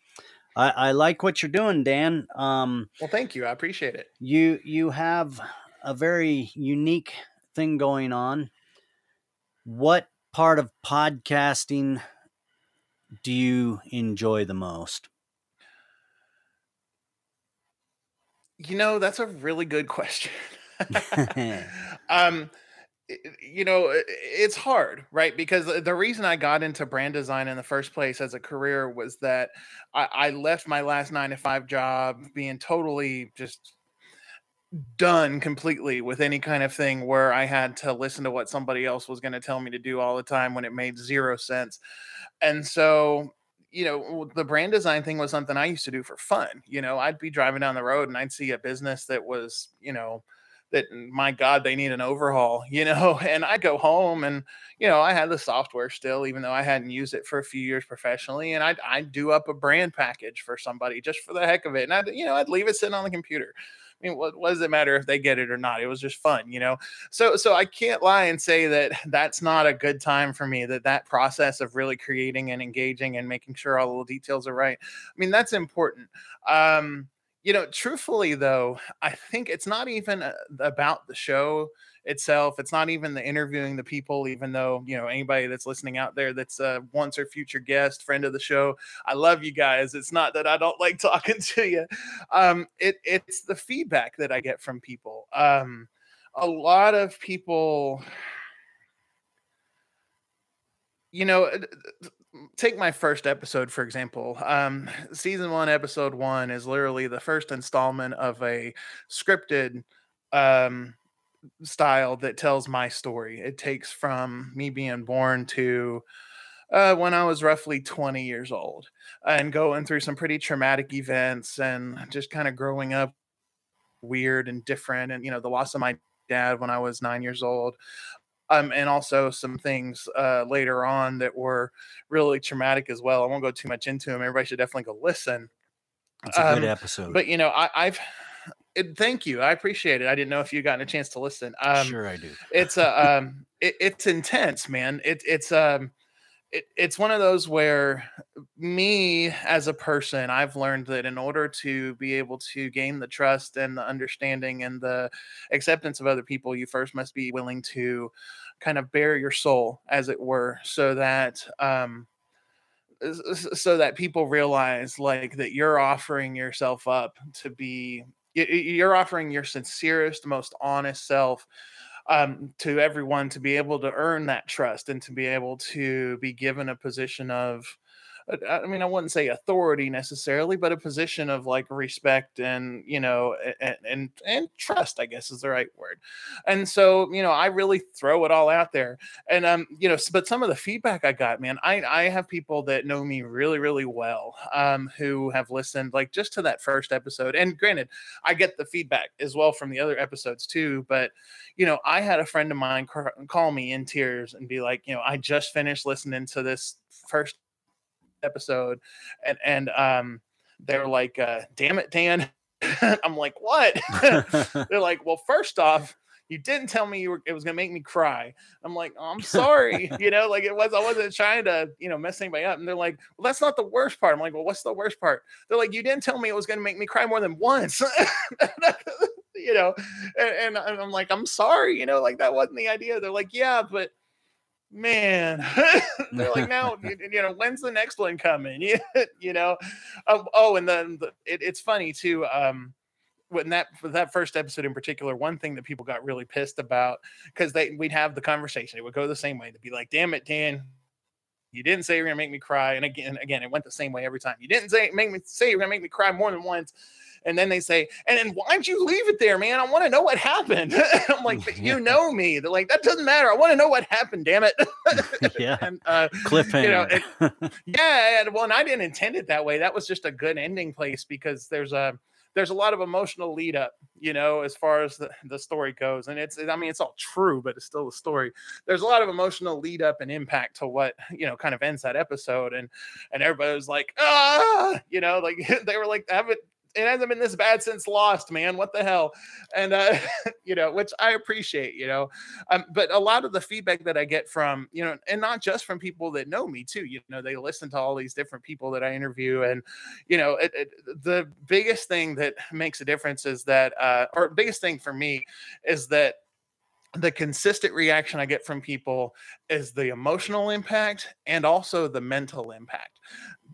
I, I like what you're doing, Dan. Um, well, thank you. I appreciate it. You you have a very unique thing going on. What part of podcasting do you enjoy the most? You know, that's a really good question. um, you know it's hard right? Because uh, the reason i got into brand design in the first place as a career was that i, I left my last nine to five job being totally just done completely with any kind of thing where i had to listen to what somebody else was going to tell me to do all the time when it made zero sense. And so you know the brand design thing was something i used to do for fun you know? I'd be driving down the road and i'd see a business that was you know that my god they need an overhaul you know and i go home and you know i had the software still even though i hadn't used it for a few years professionally and i'd, I'd do up a brand package for somebody just for the heck of it and i'd you know i'd leave it sitting on the computer I mean, what, what, does it matter if they get it or not? It was just fun, you know. So, so I can't lie and say that that's not a good time for me. That that process of really creating and engaging and making sure all the details are right. I mean, that's important. Um, you know, truthfully though, I think it's not even uh, about the show itself. It's not even the interviewing the people, even though, you know, anybody that's listening out there that's a once or future guest, friend of the show, I love you guys. It's not that I don't like talking to you. Um, it, it's the feedback that I get from people. Um, a lot of people, you know, take my first episode for example um season one episode one is literally the first installment of a scripted um style that tells my story. It takes from me being born to uh, when I was roughly 20 years old and going through some pretty traumatic events and just kind of growing up weird and different and you know the loss of my dad when I was nine years old um, and also some things uh, later on that were really traumatic as well. I won't go too much into them. Everybody should definitely go listen. It's a good um, episode. But you know, I, have it, thank you. I appreciate it. I didn't know if you gotten a chance to listen. Um, sure, I do. it's a um, it, it's intense, man. It, it's um, it, it's one of those where me as a person, I've learned that in order to be able to gain the trust and the understanding and the acceptance of other people, you first must be willing to kind of bare your soul, as it were, so that um, so that people realize like that you're offering yourself up to be you're offering your sincerest most honest self um, to everyone to be able to earn that trust and to be able to be given a position of I mean, I wouldn't say authority necessarily, but a position of like respect and you know and, and and trust, I guess is the right word. And so you know, I really throw it all out there, and um, you know, but some of the feedback I got, man, I I have people that know me really really well, um, who have listened like just to that first episode. And granted, I get the feedback as well from the other episodes too, but you know, I had a friend of mine call me in tears and be like, you know, I just finished listening to this first episode, and and um, they're like, uh, "Damn it, Dan." I'm like, "What?" they're like, "Well, first off." You didn't tell me you were it was gonna make me cry. I'm like, oh, I'm sorry, you know, like it was I wasn't trying to, you know, mess anybody up. And they're like, Well, that's not the worst part. I'm like, Well, what's the worst part? They're like, You didn't tell me it was gonna make me cry more than once. you know, and, and I'm like, I'm sorry, you know, like that wasn't the idea. They're like, Yeah, but man. They're like now you know when's the next one coming? You know? Oh, oh and then the, it, it's funny too um when that that first episode in particular one thing that people got really pissed about because they we'd have the conversation. It would go the same way. They'd be like damn it dan. You didn't say you're gonna make me cry. And again again it went the same way every time. You didn't say make me say you're gonna make me cry more than once and then they say, and then why'd you leave it there, man? I want to know what happened. I'm like, you know me. They're like, that doesn't matter. I want to know what happened. Damn it. yeah. and, uh, Cliffhanger. You know, it, yeah. Well, and I didn't intend it that way. That was just a good ending place because there's a there's a lot of emotional lead up, you know, as far as the, the story goes. And it's, I mean, it's all true, but it's still a story. There's a lot of emotional lead up and impact to what, you know, kind of ends that episode. And, and everybody was like, ah, you know, like they were like, have it, it hasn't been this bad since Lost, man. What the hell? And uh, you know, which I appreciate, you know. Um, but a lot of the feedback that I get from, you know, and not just from people that know me too, you know, they listen to all these different people that I interview, and you know, it, it, the biggest thing that makes a difference is that, uh, or biggest thing for me is that the consistent reaction I get from people is the emotional impact and also the mental impact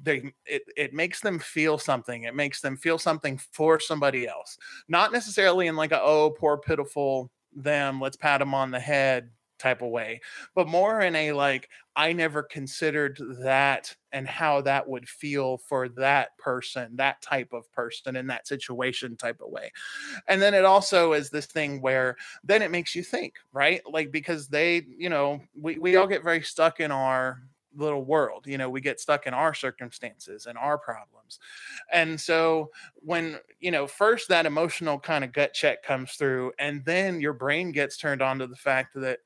they it, it makes them feel something it makes them feel something for somebody else. Not necessarily in like a oh poor pitiful them let's pat them on the head type of way but more in a like i never considered that and how that would feel for that person that type of person in that situation type of way and then it also is this thing where then it makes you think right? Like because they you know we, we all get very stuck in our little world you know we get stuck in our circumstances and our problems. And so when you know first that emotional kind of gut check comes through and then your brain gets turned on to the fact that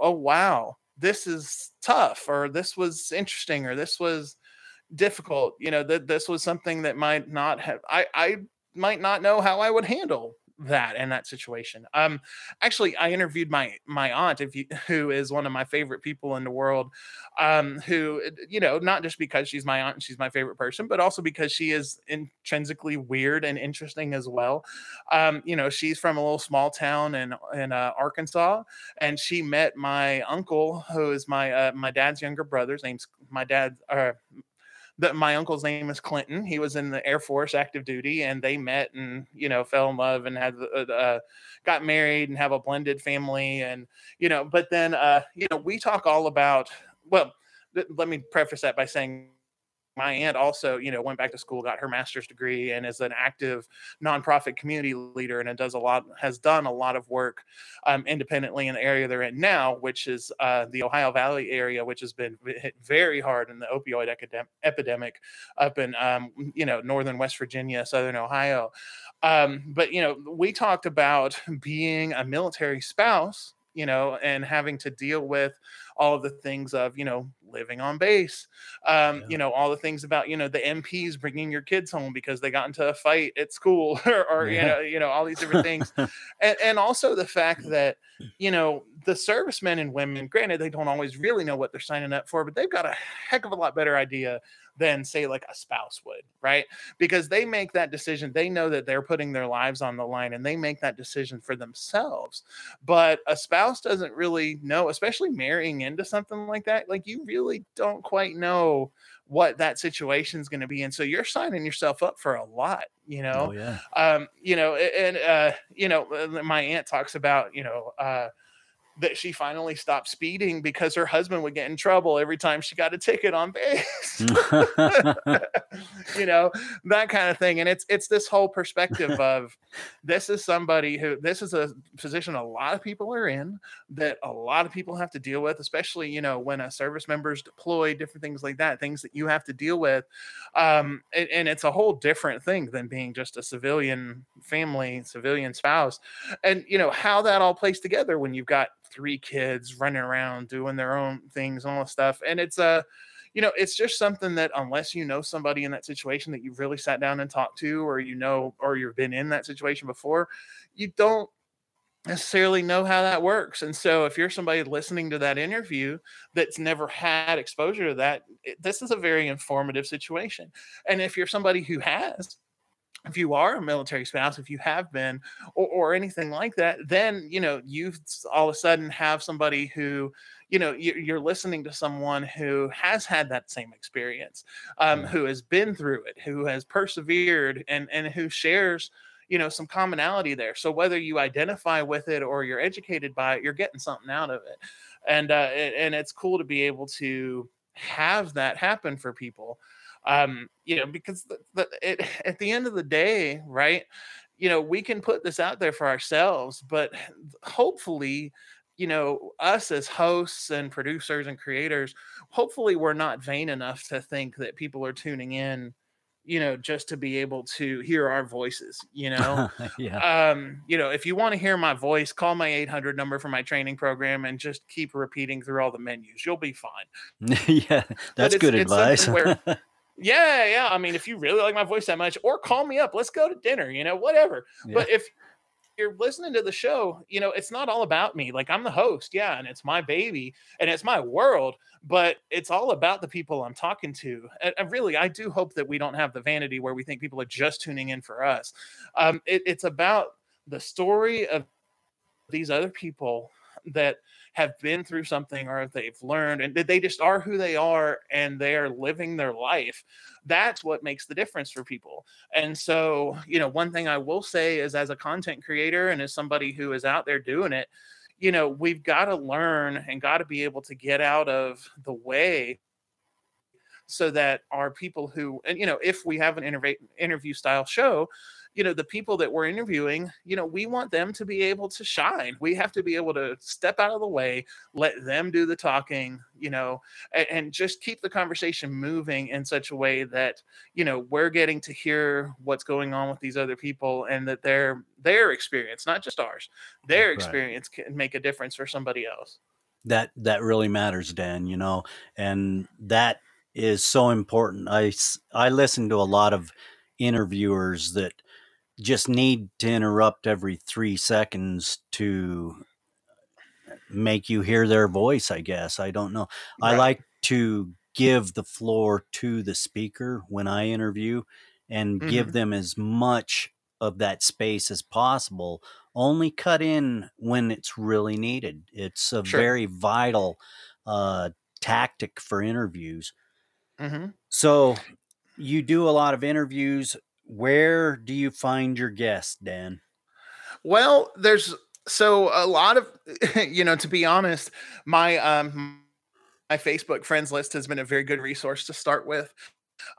oh wow this is tough or this was interesting or this was difficult you know that this was something that might not have i i might not know how i would handle that in that situation. Um, actually, I interviewed my my aunt, if you, who is one of my favorite people in the world, um, who uh, you know, not just because she's my aunt and she's my favorite person, but also because she is intrinsically weird and interesting as well. Um, you know, she's from a little small town in in uh, Arkansas, and she met my uncle, who is my uh, my dad's younger brother's name's my dad. Uh, that my uncle's name is Clinton. He was in the Air Force active duty, and they met and you know fell in love and had uh, uh, got married and have a blended family, and you know. But then uh, you know we talk all about well. Th- let me preface that by saying my aunt also, you know, went back to school, got her master's degree, and is an active nonprofit community leader, and it does a lot, has done a lot of work um, independently in the area they're in now, which is uh, the Ohio Valley area, which has been hit very hard in the opioid epidemic up in, um, you know, northern West Virginia, southern Ohio. Um, but you know, we talked about being a military spouse you know, and having to deal with all of the things of, you know, living on base, um, yeah. you know, all the things about, you know, the MPs bringing your kids home because they got into a fight at school or, or yeah. you know, you know, all these different things. and, and also the fact that, you know, the servicemen and women, granted, they don't always really know what they're signing up for, but they've got a heck of a lot better idea than say like a spouse would, right? Because they make that decision. They know that they're putting their lives on the line and they make that decision for themselves. But a spouse doesn't really know, especially marrying into something like that. Like you really don't quite know what that situation is going to be and so you're signing yourself up for a lot you know oh, yeah. um you know and uh you know uh, my aunt talks about you know uh that she finally stopped speeding because her husband would get in trouble every time she got a ticket on base. you know, that kind of thing. And it's it's this whole perspective of this is somebody who this is a position a lot of people are in that a lot of people have to deal with, especially, you know, when a service member's deployed, different things like that, things that you have to deal with. Um, and, and it's a whole different thing than being just a civilian family, civilian spouse. And you know, how that all plays together when you've got three kids running around doing their own things and all this stuff. And it's a, uh, you know, it's just something that unless you know somebody in that situation that you've really sat down and talked to, or you know, or you've been in that situation before, you don't necessarily know how that works. And so if you're somebody listening to that interview that's never had exposure to that, it, this is a very informative situation. And if you're somebody who has, if you are a military spouse, if you have been, or, or anything like that, then you know you all of a sudden have somebody who, you know, you're listening to someone who has had that same experience, um, yeah. who has been through it, who has persevered, and and who shares, you know, some commonality there. So whether you identify with it or you're educated by it, you're getting something out of it, and uh, and it's cool to be able to have that happen for people um, you know, because the, the, it, at the end of the day, right, you know, we can put this out there for ourselves, but hopefully, you know, us as hosts and producers and creators, hopefully we're not vain enough to think that people are tuning in you know just to be able to hear our voices you know? Yeah. um you know if you want to hear my voice call my 800 number for my training program and just keep repeating through all the menus you'll be fine. Yeah that's good advice. where, yeah, yeah. I mean, if you really like my voice that much, or call me up, let's go to dinner, you know, whatever. Yeah. But if you're listening to the show, you know, it's not all about me. Like I'm the host, yeah, and it's my baby and it's my world, but it's all about the people I'm talking to. And, and really, I do hope that we don't have the vanity where we think people are just tuning in for us. Um, it, it's about the story of these other people that have been through something or if they've learned and they just are who they are and they're living their life that's what makes the difference for people. And so you know one thing i will say is as a content creator and as somebody who is out there doing it you know we've got to learn and got to be able to get out of the way so that our people who and you know if we have an interview style show you know the people that we're interviewing you know we want them to be able to shine. We have to be able to step out of the way let them do the talking you know and, and, just keep the conversation moving in such a way that you know we're getting to hear what's going on with these other people and that their their experience not just ours their right. experience can make a difference for somebody else. That that really matters dan you know and that is so important. I i listen to a lot of interviewers that just need to interrupt every three seconds to make you hear their voice, I guess. I don't know. Right. I like to give the floor to the speaker when I interview and mm-hmm. give them as much of that space as possible. Only cut in when it's really needed. It's a sure. very vital uh, tactic for interviews. Mm-hmm. So, you do a lot of interviews where do you find your guests, Dan? Well, there's so a lot of you know, to be honest, my um my Facebook friends list has been a very good resource to start with.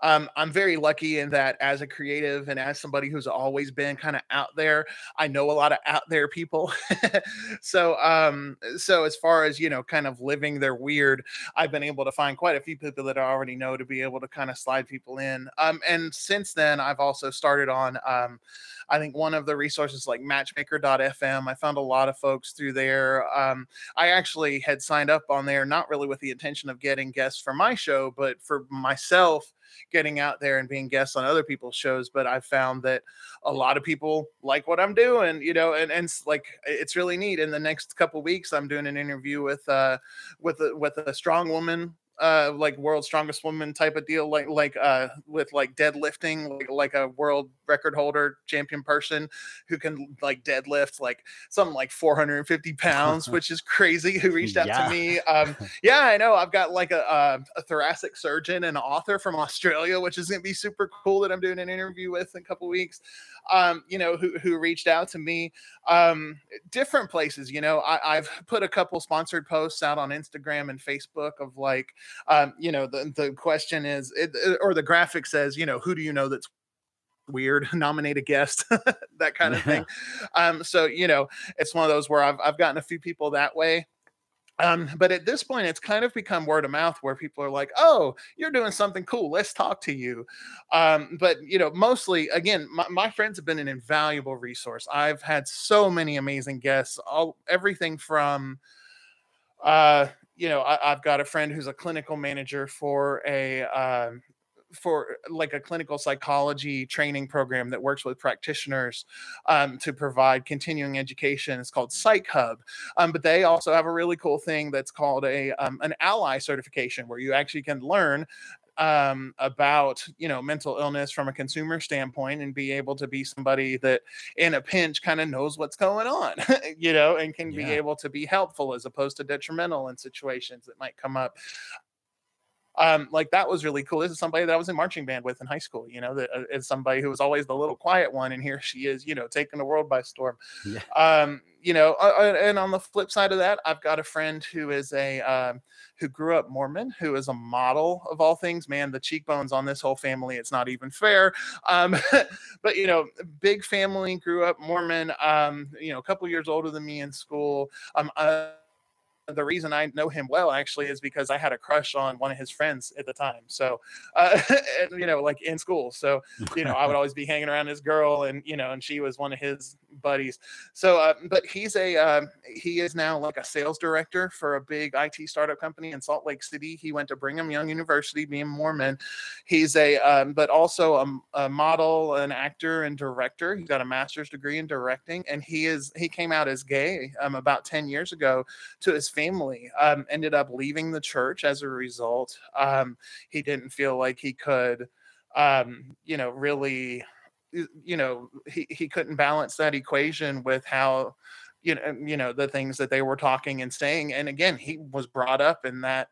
Um, I'm very lucky in that as a creative and as somebody who's always been kind of out there, I know a lot of out there people. so, um, so as far as you know, kind of living their weird, I've been able to find quite a few people that I already know to be able to kind of slide people in. Um, and since then, I've also started on. Um, I think one of the resources like matchmaker.fm, I found a lot of folks through there. Um, I actually had signed up on there, not really with the intention of getting guests for my show, but for myself getting out there and being guests on other people's shows but i found that a lot of people like what i'm doing you know and and like it's really neat. In the next couple weeks i'm doing an interview with uh with a with a strong woman uh like world's strongest woman type of deal like like uh with like deadlifting like like a world record holder champion person who can like deadlift like something like 450 pounds which is crazy who reached out yeah. to me um yeah i know i've got like a, a, a thoracic surgeon and author from australia which is going to be super cool that i'm doing an interview with in a couple weeks um you know who who reached out to me um different places you know I, i've put a couple sponsored posts out on instagram and facebook of like um, you know, the, the question is, it, or the graphic says, you know, who do you know that's weird nominate a guest that kind of thing um so you know it's one of those where i've, I've gotten a few people that way um, but at this point, it's kind of become word of mouth where people are like, "Oh, you're doing something cool. Let's talk to you." Um, but you know, mostly, again, my, my, friends have been an invaluable resource. I've had so many amazing guests, all everything from uh, you know, I, have got a friend who's a clinical manager for a um, for like a clinical psychology training program that works with practitioners um, to provide continuing education. It's called Psych Hub, um, but they also have a really cool thing that's called a um, an ally certification, where you actually can learn um, about you know mental illness from a consumer standpoint and be able to be somebody that in a pinch kind of knows what's going on you know and can yeah. be able to be helpful as opposed to detrimental in situations that might come up um, like that was really cool. This is somebody that I was in marching band with in high school. You know, that uh, is somebody who was always the little quiet one, and here she is, you know, taking the world by storm. Yeah. Um, you know, uh, uh, and on the flip side of that, I've got a friend who is a um, who grew up Mormon, who is a model of all things. Man, the cheekbones on this whole family, it's not even fair. Um, but you know, big family, grew up Mormon. Um, you know, a couple years older than me in school. Um, uh, the reason I know him well actually is because I had a crush on one of his friends at the time. So, uh, you know, like in school. So, you know, I would always be hanging around this girl, and you know, and she was one of his buddies. So, uh, but he's a uh, he is now like a sales director for a big IT startup company in Salt Lake City. He went to Brigham Young University, being Mormon. He's a um, but also a, a model, an actor, and director. He's got a master's degree in directing, and he is he came out as gay um, about ten years ago to his family. Um, ended up leaving the church as a result. Um, he didn't feel like he could, um, you know, really you know he, he couldn't balance that equation with how you know you know the things that they were talking and saying and again he was brought up in that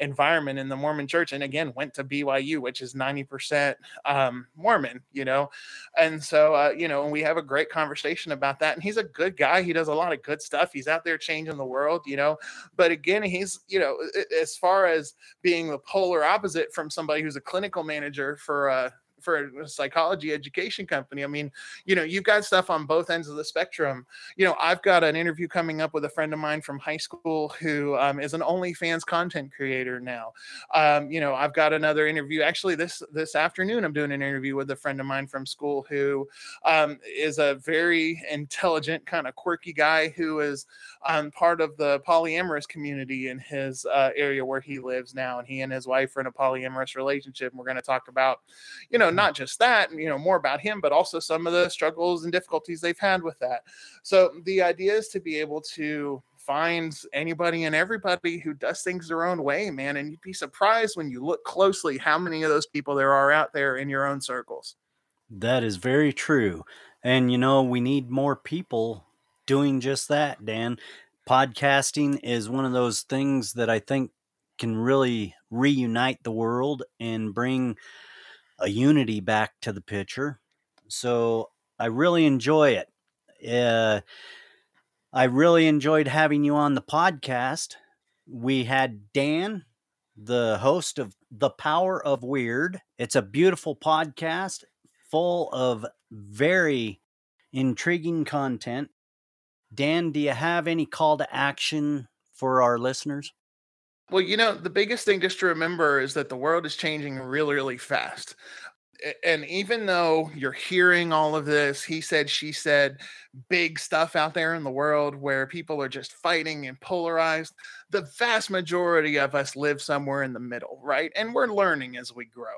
environment in the Mormon church and again went to BYU which is 90% um, Mormon you know? And so uh, you know and we have a great conversation about that and he's a good guy he does a lot of good stuff he's out there changing the world you know? But again he's you know as far as being the polar opposite from somebody who's a clinical manager for a for a psychology education company. I mean, you know, you've got stuff on both ends of the spectrum. You know, I've got an interview coming up with a friend of mine from high school who um, is an OnlyFans content creator now. Um, you know, I've got another interview actually this this afternoon. I'm doing an interview with a friend of mine from school who um, is a very intelligent, kind of quirky guy who is um, part of the polyamorous community in his uh, area where he lives now, and he and his wife are in a polyamorous relationship. And we're going to talk about, you know know, not just that, you know, more about him, but also some of the struggles and difficulties they've had with that. So the idea is to be able to find anybody and everybody who does things their own way, man. And you'd be surprised when you look closely how many of those people there are out there in your own circles. That is very true. And, you know, we need more people doing just that, Dan. Podcasting is one of those things that I think can really reunite the world and bring a unity back to the picture. So I really enjoy it. Uh, I really enjoyed having you on the podcast. We had Dan, the host of The Power of Weird. It's a beautiful podcast full of very intriguing content. Dan, do you have any call to action for our listeners? Well, you know, the biggest thing just to remember is that the world is changing really, really fast and even though you're hearing all of this, he said, she said, big stuff out there in the world where people are just fighting and polarized, the vast majority of us live somewhere in the middle, right? And we're learning as we grow.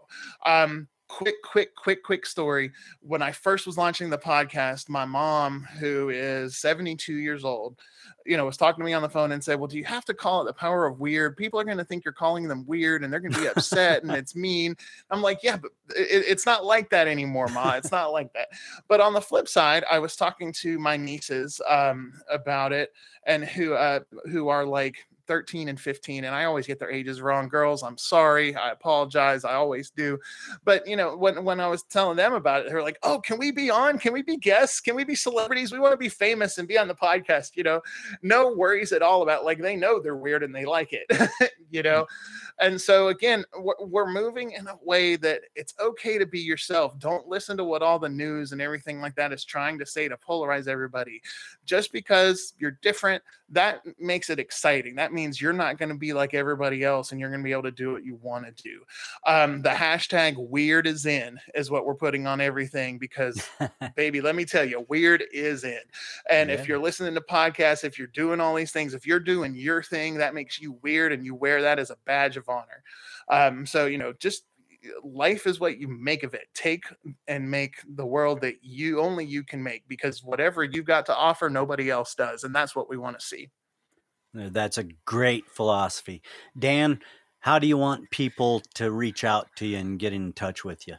Um, quick, quick, quick, quick story. When I first was launching the podcast, my mom, who is 72 years old, you know, was talking to me on the phone and said, Well, do you have to call it the power of weird? People are going to think you're calling them weird and they're going to be upset and it's mean. I'm like, Yeah, but it, it's not like that anymore, Ma. It's not like that. But on the flip side, I was talking to my nieces um, about it and who uh, who are like 13 and 15 and i always get their ages wrong girls i'm sorry i apologize i always do. But you know when, when i was telling them about it they're like oh can we be on? Can we be guests? Can we be celebrities? We want to be famous and be on the podcast you know? No worries at all about like they know they're weird and they like it you mm. know? And so again we're moving in a way that it's okay to be yourself don't listen to what all the news and everything like that is trying to say to polarize everybody. Just because you're different that makes it exciting that means you're not going to be like everybody else and you're going to be able to do what you want to do. Um, the hashtag weird is in is what we're putting on everything because, baby, let me tell you, weird is in. And yeah. if you're listening to podcasts, if you're doing all these things, if you're doing your thing, that makes you weird and you wear that as a badge of honor. Um, so, you know, just life is what you make of it take and make the world that you only you can make because whatever you've got to offer nobody else does and that's what we want to see uh, that's a great philosophy. Dan, how do you want people to reach out to you and get in touch with you?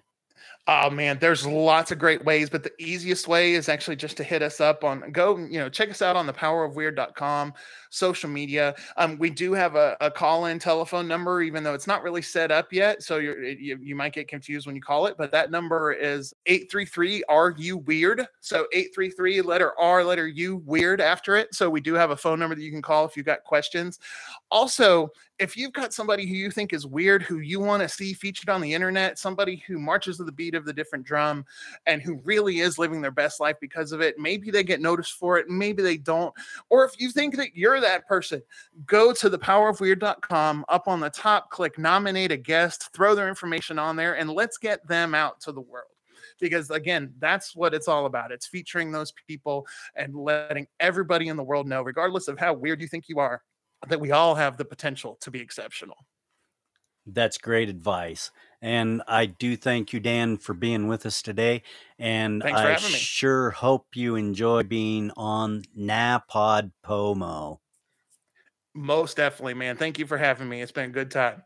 Oh man, there's lots of great ways, but the easiest way is actually just to hit us up on go, you know, check us out on the powerofweird.com, social media. Um, we do have a, a call-in telephone number, even though it's not really set up yet. So you're you, you might get confused when you call it, but that number is 833 are you weird? So 833 letter R, letter U weird after it. So we do have a phone number that you can call if you've got questions. Also, if you've got somebody who you think is weird, who you want to see featured on the internet, somebody who marches to the beat of the different drum and who really is living their best life because of it, maybe they get noticed for it, maybe they don't. Or if you think that you're that person, go to thepowerofweird.com. Up on the top, click nominate a guest, throw their information on there, and let's get them out to the world because again that's what it's all about it's featuring those people and letting everybody in the world know regardless of how weird you think you are that we all have the potential to be exceptional. That's great advice. And I do thank you, Dan, for being with us today. And I sure hope you enjoy being on NaPod Pomo. Most definitely, man. Thank you for having me. It's been a good time.